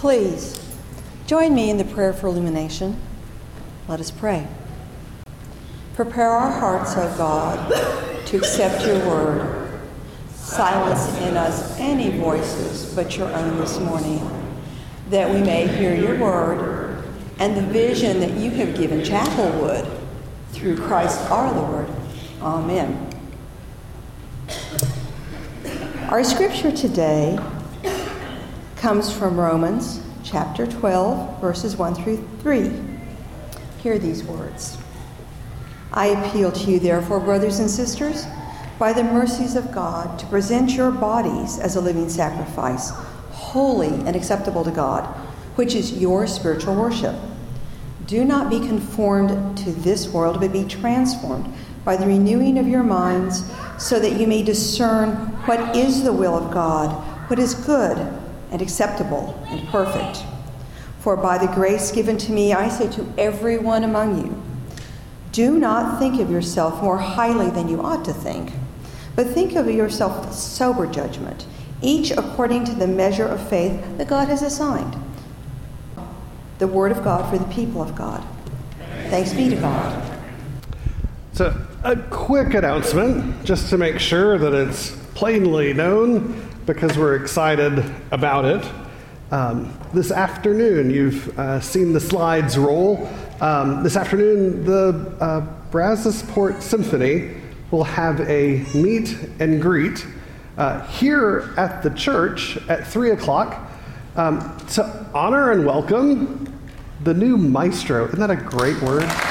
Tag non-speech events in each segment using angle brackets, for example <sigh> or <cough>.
Please join me in the prayer for illumination. Let us pray. Prepare our hearts, O God, to accept your word. Silence in us any voices but your own this morning, that we may hear your word and the vision that you have given Chapelwood through Christ our Lord. Amen. Our scripture today comes from Romans chapter 12, verses 1 through 3. Hear these words I appeal to you, therefore, brothers and sisters, by the mercies of God, to present your bodies as a living sacrifice, holy and acceptable to God, which is your spiritual worship. Do not be conformed to this world, but be transformed by the renewing of your minds, so that you may discern what is the will of God, what is good and acceptable and perfect. For by the grace given to me, I say to everyone among you, do not think of yourself more highly than you ought to think, but think of yourself with sober judgment, each according to the measure of faith that God has assigned. The Word of God for the people of God. Thanks be to God. So, a quick announcement just to make sure that it's plainly known because we're excited about it. Um, this afternoon, you've uh, seen the slides roll. Um, this afternoon, the uh, Brazosport Symphony will have a meet and greet uh, here at the church at 3 o'clock um, to honor and welcome the new maestro. Isn't that a great word?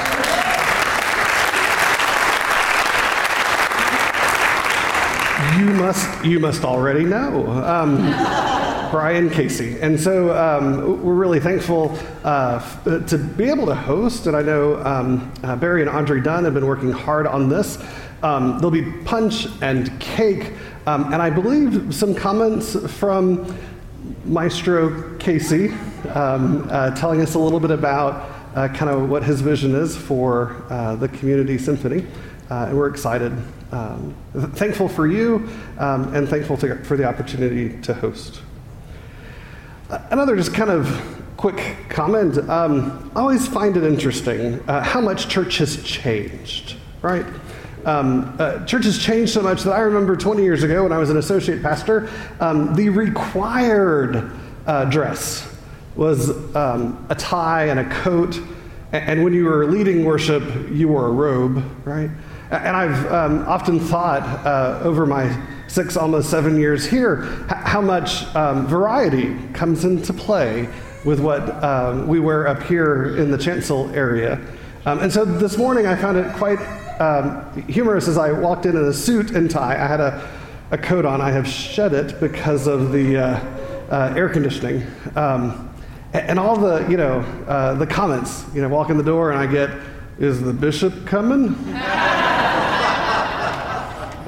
You must you must already know um, Brian Casey, and so um, we're really thankful uh, f- to be able to host. And I know um, uh, Barry and Andre Dunn have been working hard on this. Um, there'll be punch and cake, um, and I believe some comments from Maestro Casey um, uh, telling us a little bit about uh, kind of what his vision is for uh, the community symphony. Uh, and we're excited, um, thankful for you, um, and thankful to, for the opportunity to host. Uh, another just kind of quick comment. Um, I always find it interesting uh, how much church has changed, right? Um, uh, church has changed so much that I remember 20 years ago when I was an associate pastor, um, the required uh, dress was um, a tie and a coat. And when you were leading worship, you wore a robe, right? And I've um, often thought uh, over my six, almost seven years here, how much um, variety comes into play with what um, we wear up here in the chancel area. Um, and so this morning I found it quite um, humorous as I walked in in a suit and tie. I had a, a coat on. I have shed it because of the uh, uh, air conditioning. Um, and all the, you know, uh, the comments, you know, walk in the door and I get, is the bishop coming? <laughs>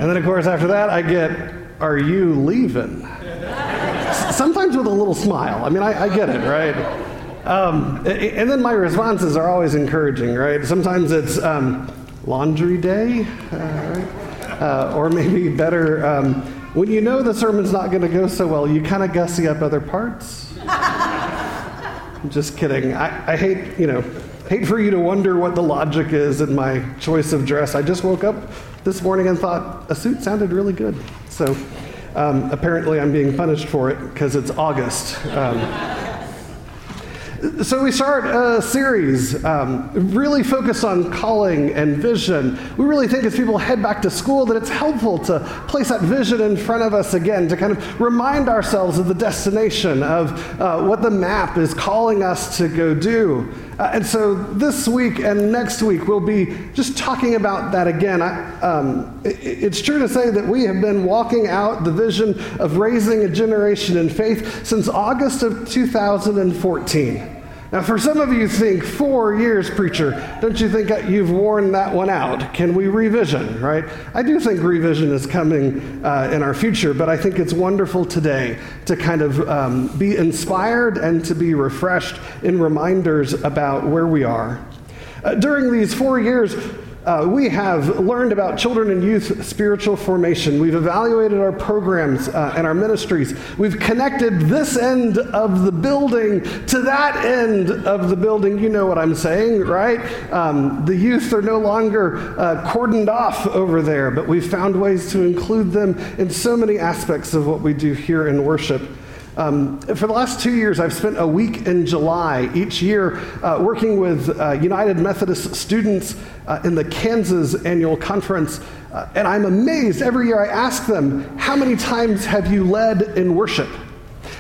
And then, of course, after that, I get, Are you leaving? Sometimes with a little smile. I mean, I, I get it, right? Um, and then my responses are always encouraging, right? Sometimes it's um, laundry day, uh, right? uh, or maybe better, um, when you know the sermon's not going to go so well, you kind of gussy up other parts. I'm just kidding. I, I hate, you know, hate for you to wonder what the logic is in my choice of dress. I just woke up this morning and thought a suit sounded really good. So um, apparently I'm being punished for it because it's August. Um, so we start a series um, really focused on calling and vision. We really think as people head back to school that it's helpful to place that vision in front of us again, to kind of remind ourselves of the destination, of uh, what the map is calling us to go do. Uh, and so this week and next week we'll be just talking about that again. I, um, it, it's true to say that we have been walking out the vision of raising a generation in faith since August of 2014. Now, for some of you think, four years, preacher, don't you think you've worn that one out? Can we revision, right? I do think revision is coming uh, in our future, but I think it's wonderful today to kind of um, be inspired and to be refreshed in reminders about where we are. Uh, during these four years, Uh, we have learned about children and youth spiritual formation. We've evaluated our programs uh, and our ministries. We've connected this end of the building to that end of the building. You know what I'm saying, right? Um, the youth are no longer uh, cordoned off over there, but we've found ways to include them in so many aspects of what we do here in worship. Um, for the last two years, I've spent a week in July each year uh, working with uh, United Methodist students uh, in the Kansas annual conference. Uh, and I'm amazed every year I ask them, How many times have you led in worship?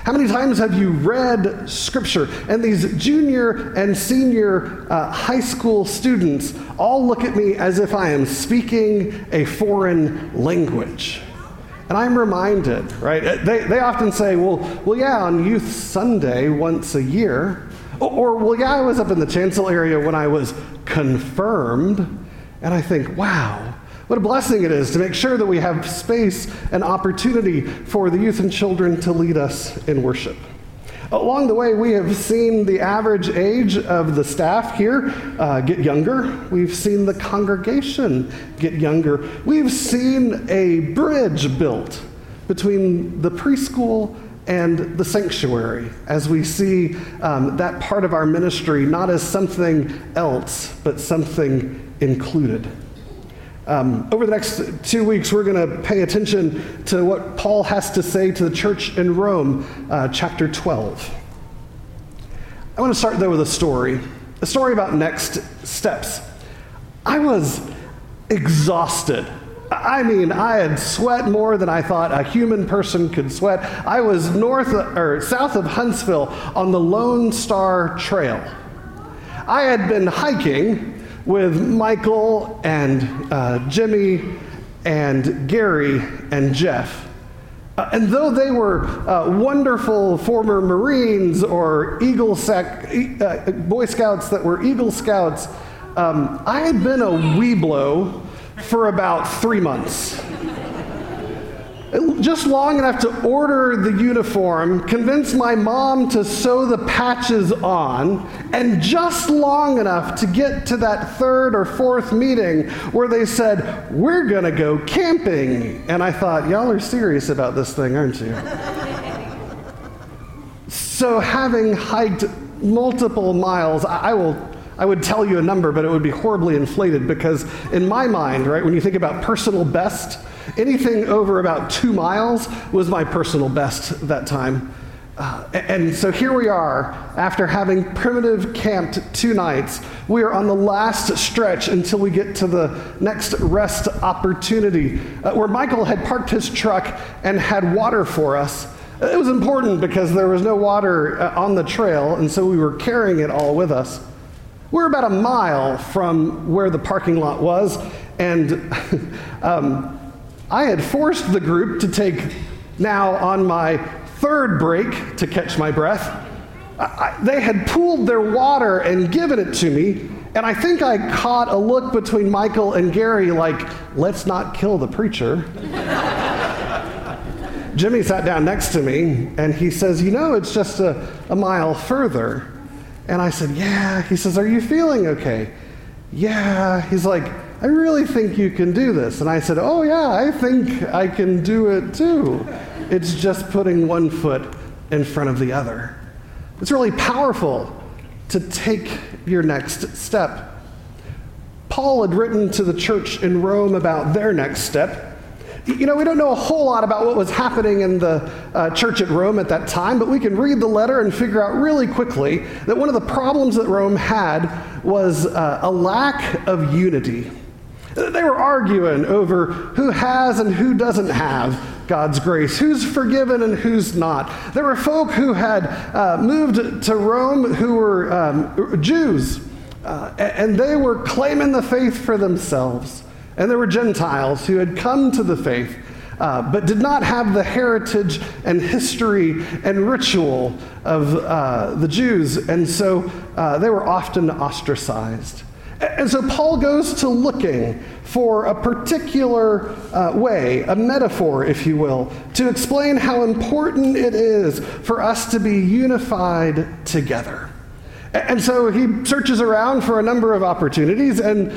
How many times have you read scripture? And these junior and senior uh, high school students all look at me as if I am speaking a foreign language. And I'm reminded, right? Uh, they, they often say, well, well, yeah, on Youth Sunday once a year. Or, or, well, yeah, I was up in the chancel area when I was confirmed. And I think, wow, what a blessing it is to make sure that we have space and opportunity for the youth and children to lead us in worship. Along the way, we have seen the average age of the staff here uh, get younger. We've seen the congregation get younger. We've seen a bridge built between the preschool and the sanctuary as we see um, that part of our ministry not as something else, but something included. Um, over the next two weeks, we're going to pay attention to what Paul has to say to the church in Rome, uh, chapter 12. I want to start, though, with a story a story about next steps. I was exhausted. I mean, I had sweat more than I thought a human person could sweat. I was north or south of Huntsville on the Lone Star Trail. I had been hiking with Michael and uh, Jimmy and Gary and Jeff. Uh, and though they were uh, wonderful former Marines or Eagle Sec, uh, Boy Scouts that were Eagle Scouts, um, I had been a Webelo for about three months just long enough to order the uniform, convince my mom to sew the patches on, and just long enough to get to that third or fourth meeting where they said, We're going to go camping. And I thought, Y'all are serious about this thing, aren't you? so, having hiked multiple miles, I will. I would tell you a number, but it would be horribly inflated because, in my mind, right, when you think about personal best, Anything over about two miles was my personal best that time. Uh, and so here we are, after having primitive camped two nights. We are on the last stretch until we get to the next rest opportunity, uh, where Michael had parked his truck and had water for us. It was important because there was no water uh, on the trail, and so we were carrying it all with us. We're about a mile from where the parking lot was, and <laughs> um, I had forced the group to take now on my third break to catch my breath. I, they had pooled their water and given it to me, and I think I caught a look between Michael and Gary like, let's not kill the preacher. <laughs> Jimmy sat down next to me and he says, You know, it's just a, a mile further. And I said, Yeah. He says, Are you feeling okay? Yeah. He's like, I really think you can do this. And I said, Oh, yeah, I think I can do it too. It's just putting one foot in front of the other. It's really powerful to take your next step. Paul had written to the church in Rome about their next step. You know, we don't know a whole lot about what was happening in the uh, church at Rome at that time, but we can read the letter and figure out really quickly that one of the problems that Rome had was uh, a lack of unity. They were arguing over who has and who doesn't have God's grace, who's forgiven and who's not. There were folk who had uh, moved to Rome who were um, Jews, uh, and they were claiming the faith for themselves. And there were Gentiles who had come to the faith. Uh, but did not have the heritage and history and ritual of uh, the Jews, and so uh, they were often ostracized. And so Paul goes to looking for a particular uh, way, a metaphor, if you will, to explain how important it is for us to be unified together. And so he searches around for a number of opportunities and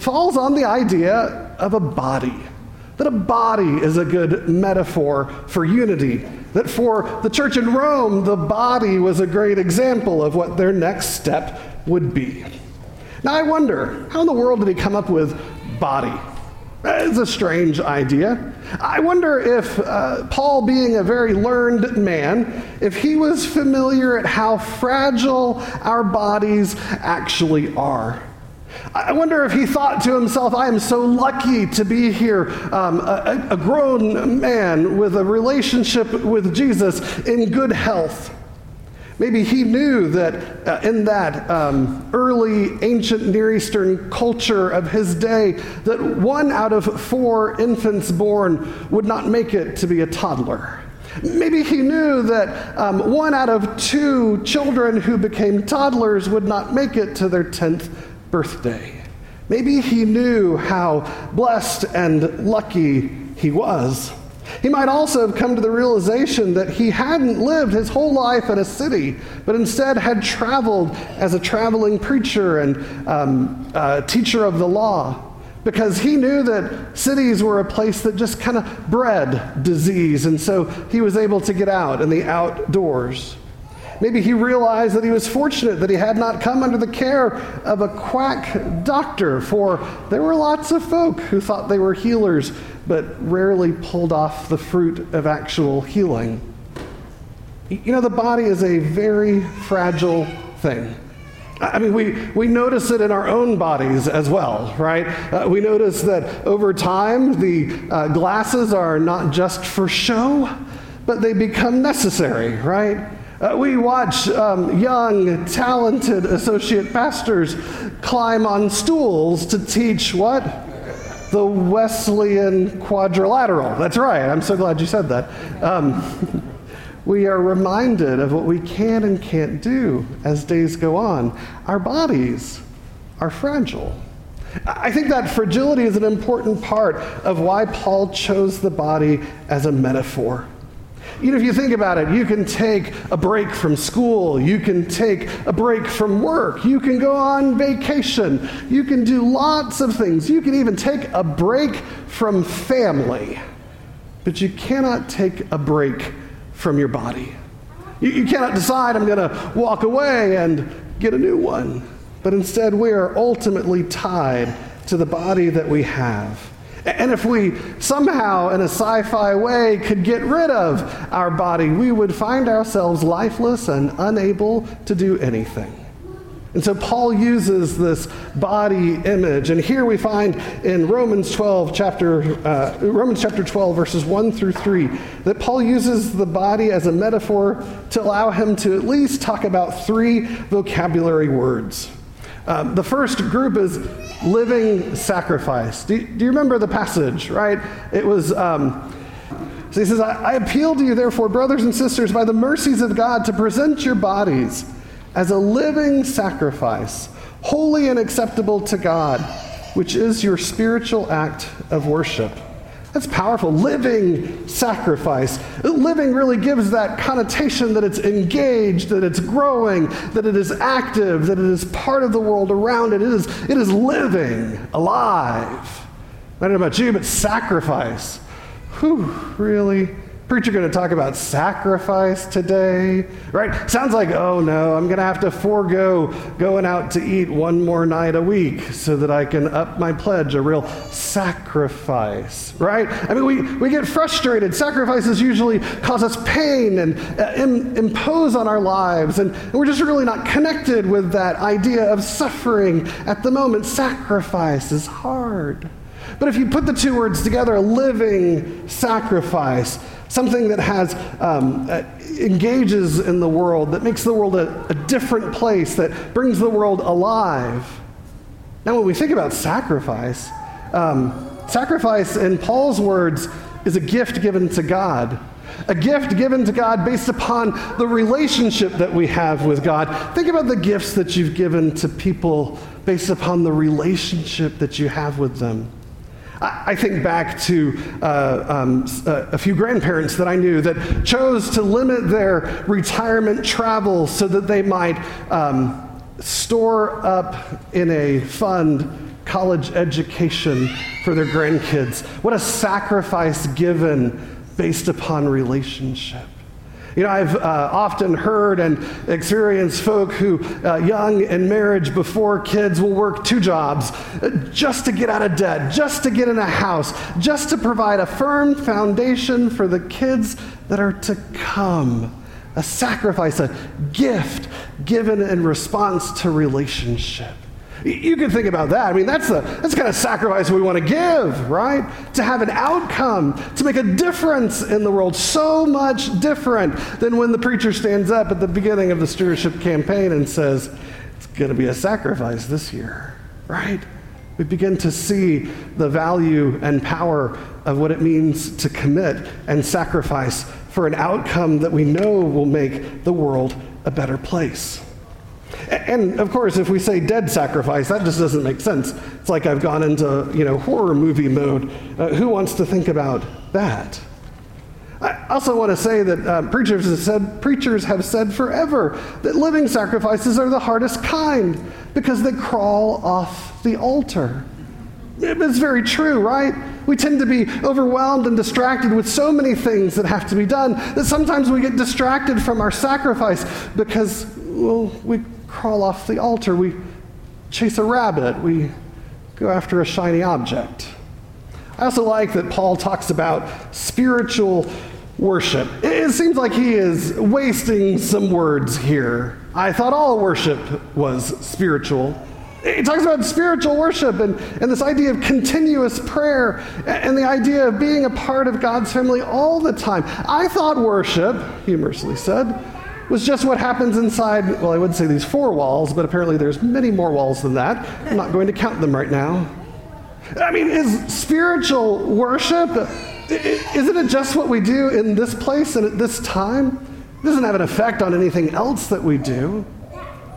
falls on the idea of a body. That a body is a good metaphor for unity. That for the church in Rome, the body was a great example of what their next step would be. Now I wonder, how in the world did he come up with body? It's a strange idea. I wonder if uh, Paul, being a very learned man, if he was familiar at how fragile our bodies actually are. I wonder if he thought to himself, I am so lucky to be here, um, a, a grown man with a relationship with Jesus in good health. Maybe he knew that uh, in that um, early ancient Near Eastern culture of his day, that one out of four infants born would not make it to be a toddler. Maybe he knew that um, one out of two children who became toddlers would not make it to their 10th birthday. Maybe he knew how blessed and lucky he was. He might also have come to the realization that he hadn't lived his whole life in a city, but instead had traveled as a traveling preacher and um, uh, teacher of the law, because he knew that cities were a place that just kind of bred disease, and so he was able to get out in the outdoors. Maybe he realized that he was fortunate that he had not come under the care of a quack doctor, for there were lots of folk who thought they were healers but rarely pulled off the fruit of actual healing. You know, the body is a very fragile thing. I mean, we, we notice it in our own bodies as well, right? Uh, we notice that over time, the uh, glasses are not just for show, but they become necessary, right? Uh, we watch um, young, talented associate pastors climb on stools to teach what? the Wesleyan quadrilateral. That's right. I'm so glad you said that. Um, <laughs> we are reminded of what we can and can't do as days go on. Our bodies are fragile. I think that fragility is an important part of why Paul chose the body as a metaphor. You know, if you think about it, you can take a break from school, you can take a break from work, you can go on vacation, you can do lots of things. You can even take a break from family, but you cannot take a break from your body. You, you cannot decide, I'm going to walk away and get a new one. But instead, we are ultimately tied to the body that we have. And if we somehow, in a sci fi way, could get rid of our body, we would find ourselves lifeless and unable to do anything. And so Paul uses this body image, and here we find in Romans 12, chapter uh, Romans chapter 12, verses 1 through 3, that Paul uses the body as a metaphor to allow him to at least talk about three vocabulary words. Um, the first group is living sacrifice. Do, do you remember the passage, right? It was. Um, so he says, I, I appeal to you, therefore, brothers and sisters, by the mercies of God, to present your bodies as a living sacrifice, holy and acceptable to God, which is your spiritual act of worship. That's powerful. Living sacrifice. Living really gives that connotation that it's engaged, that it's growing, that it is active, that it is part of the world around it. It is, it is living, alive. I don't know about you, but sacrifice. Whew, really? Preacher going to talk about sacrifice today, right? Sounds like, oh no, I'm going to have to forego going out to eat one more night a week so that I can up my pledge, a real sacrifice, right? I mean, we, we get frustrated. Sacrifices usually cause us pain and uh, Im- impose on our lives, and, and we're just really not connected with that idea of suffering at the moment. Sacrifice is hard. But if you put the two words together, living sacrifice, something that has um, uh, engages in the world, that makes the world a, a different place, that brings the world alive. Now, when we think about sacrifice, um, sacrifice, in Paul's words, is a gift given to God. A gift given to God based upon the relationship that we have with God. Think about the gifts that you've given to people based upon the relationship that you have with them. I think back to uh, um, a few grandparents that I knew that chose to limit their retirement travel so that they might um, store up in a fund college education for their grandkids. What a sacrifice given based upon relationship. You know, I've uh, often heard and experienced folk who, uh, young in marriage before kids, will work two jobs uh, just to get out of debt, just to get in a house, just to provide a firm foundation for the kids that are to come. A sacrifice, a gift given in response to relationship. You can think about that. I mean, that's the, that's the kind of sacrifice we want to give, right? To have an outcome, to make a difference in the world, so much different than when the preacher stands up at the beginning of the stewardship campaign and says, it's going to be a sacrifice this year, right? We begin to see the value and power of what it means to commit and sacrifice for an outcome that we know will make the world a better place. And of course, if we say dead sacrifice, that just doesn't make sense. It's like I've gone into you know horror movie mode. Uh, who wants to think about that? I also want to say that uh, preachers, have said, preachers have said forever that living sacrifices are the hardest kind because they crawl off the altar. It's very true, right? We tend to be overwhelmed and distracted with so many things that have to be done that sometimes we get distracted from our sacrifice because, well, we crawl off the altar, we chase a rabbit, we go after a shiny object. I also like that Paul talks about spiritual worship. It seems like he is wasting some words here. I thought all worship was spiritual. He talks about spiritual worship and, and this idea of continuous prayer and the idea of being a part of God's family all the time. I thought worship, humorously said, was just what happens inside, well, I would say these four walls, but apparently there's many more walls than that. I'm not going to count them right now. I mean, is spiritual worship, isn't it just what we do in this place and at this time? It doesn't have an effect on anything else that we do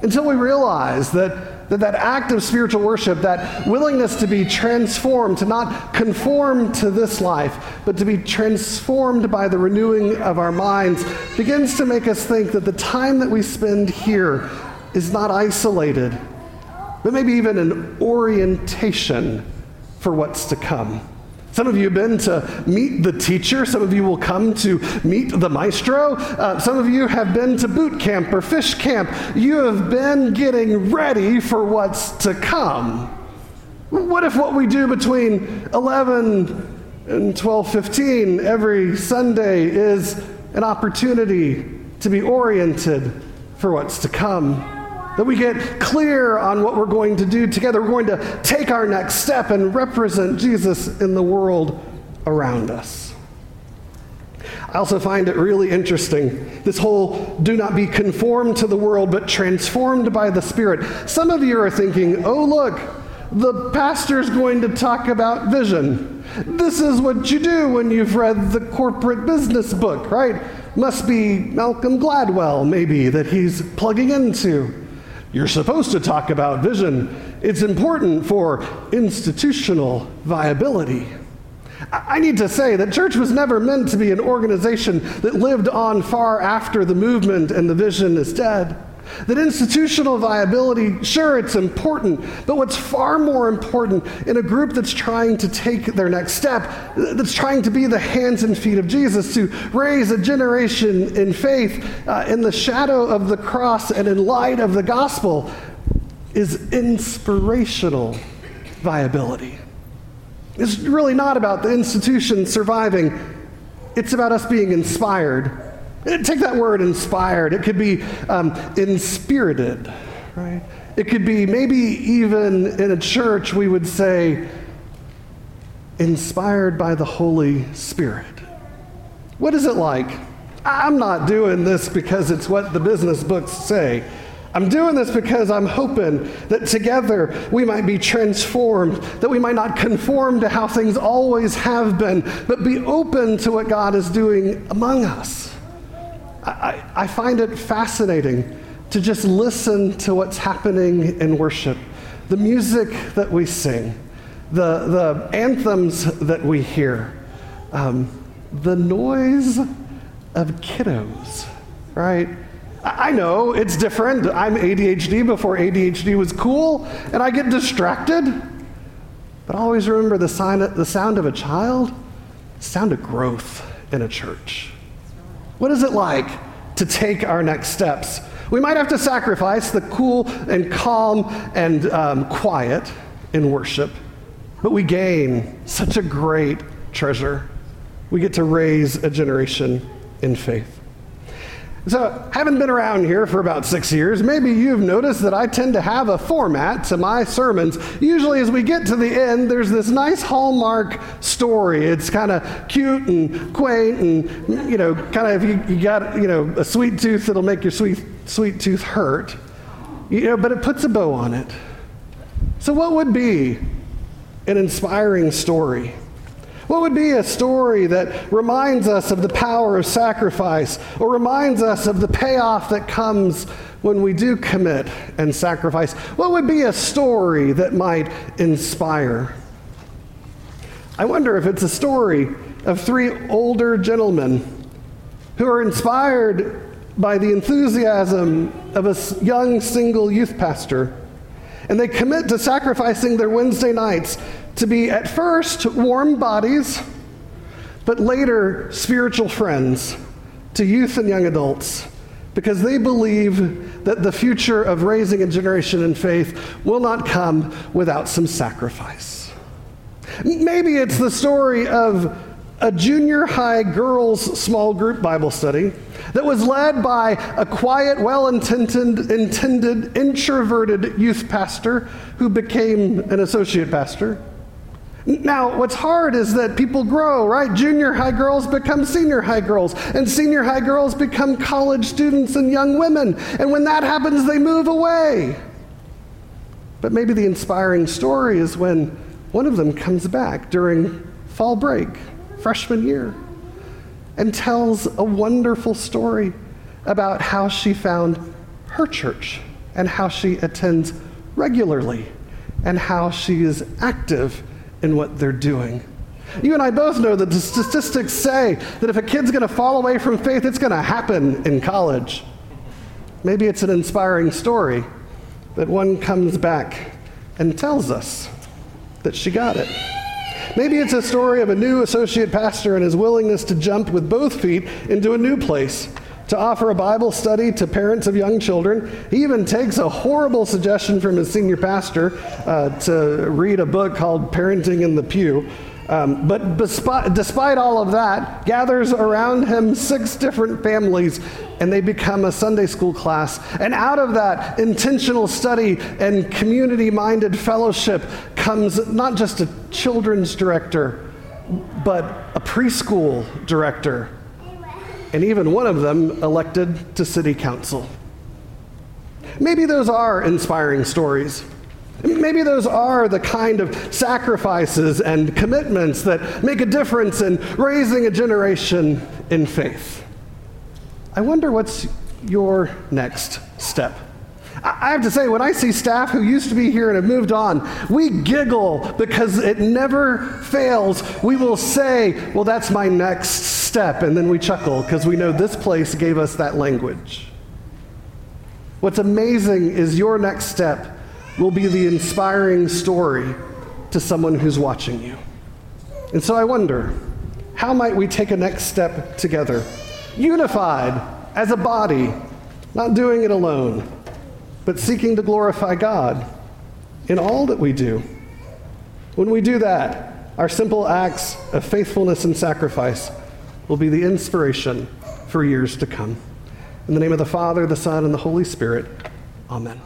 until we realize that that that act of spiritual worship, that willingness to be transformed, to not conform to this life, but to be transformed by the renewing of our minds, begins to make us think that the time that we spend here is not isolated, but maybe even an orientation for what's to come. Some of you have been to meet the teacher. Some of you will come to meet the maestro. Uh, some of you have been to boot camp or fish camp. You have been getting ready for what's to come. What if what we do between 11 and 12:15 every Sunday is an opportunity to be oriented for what's to come? That we get clear on what we're going to do together. We're going to take our next step and represent Jesus in the world around us. I also find it really interesting this whole do not be conformed to the world, but transformed by the Spirit. Some of you are thinking, oh, look, the pastor's going to talk about vision. This is what you do when you've read the corporate business book, right? Must be Malcolm Gladwell, maybe, that he's plugging into. You're supposed to talk about vision. It's important for institutional viability. I need to say that church was never meant to be an organization that lived on far after the movement and the vision is dead. That institutional viability, sure, it's important, but what's far more important in a group that's trying to take their next step, that's trying to be the hands and feet of Jesus, to raise a generation in faith uh, in the shadow of the cross and in light of the gospel, is inspirational viability. It's really not about the institution surviving, it's about us being inspired Take that word inspired. It could be um, inspirited, right? It could be maybe even in a church we would say inspired by the Holy Spirit. What is it like? I'm not doing this because it's what the business books say. I'm doing this because I'm hoping that together we might be transformed, that we might not conform to how things always have been, but be open to what God is doing among us. I, I find it fascinating to just listen to what's happening in worship, the music that we sing, the, the anthems that we hear, um, the noise of kiddos, right? I know it's different. I'm ADHD before ADHD was cool, and I get distracted. But always remember the, sign, the sound of a child, sound of growth in a church. What is it like to take our next steps? We might have to sacrifice the cool and calm and um, quiet in worship, but we gain such a great treasure. We get to raise a generation in faith. So, having been around here for about six years, maybe you've noticed that I tend to have a format to my sermons. Usually, as we get to the end, there's this nice hallmark story. It's kind of cute and quaint, and you know, kind of if you, you got you know a sweet tooth that'll make your sweet sweet tooth hurt, you know, but it puts a bow on it. So, what would be an inspiring story? What would be a story that reminds us of the power of sacrifice or reminds us of the payoff that comes when we do commit and sacrifice? What would be a story that might inspire? I wonder if it's a story of three older gentlemen who are inspired by the enthusiasm of a young single youth pastor. And they commit to sacrificing their Wednesday nights to be at first warm bodies, but later spiritual friends to youth and young adults because they believe that the future of raising a generation in faith will not come without some sacrifice. Maybe it's the story of a junior high girls' small group Bible study that was led by a quiet, well intended, introverted youth pastor who became an associate pastor. Now, what's hard is that people grow, right? Junior high girls become senior high girls, and senior high girls become college students and young women. And when that happens, they move away. But maybe the inspiring story is when one of them comes back during fall break, freshman year, and tells a wonderful story about how she found her church and how she attends regularly and how she is active in what they're doing. You and I both know that the statistics say that if a kid's going to fall away from faith, it's going to happen in college. Maybe it's an inspiring story that one comes back and tells us that she got it. Maybe it's a story of a new associate pastor and his willingness to jump with both feet into a new place to offer a Bible study to parents of young children. He even takes a horrible suggestion from his senior pastor uh, to read a book called Parenting in the Pew. Um, but despite, despite all of that, gathers around him six different families and they become a Sunday school class. And out of that intentional study and community minded fellowship comes not just a children's director, but a preschool director and even one of them elected to city council. Maybe those are inspiring stories. Maybe those are the kind of sacrifices and commitments that make a difference in raising a generation in faith. I wonder what's your next step. I have to say, when I see staff who used to be here and have moved on, we giggle because it never fails. We will say, Well, that's my next step. And then we chuckle because we know this place gave us that language. What's amazing is your next step will be the inspiring story to someone who's watching you. And so I wonder, how might we take a next step together? Unified as a body, not doing it alone but seeking to glorify God in all that we do. When we do that, our simple acts of faithfulness and sacrifice will be the inspiration for years to come. In the name of the Father, the Son, and the Holy Spirit, amen.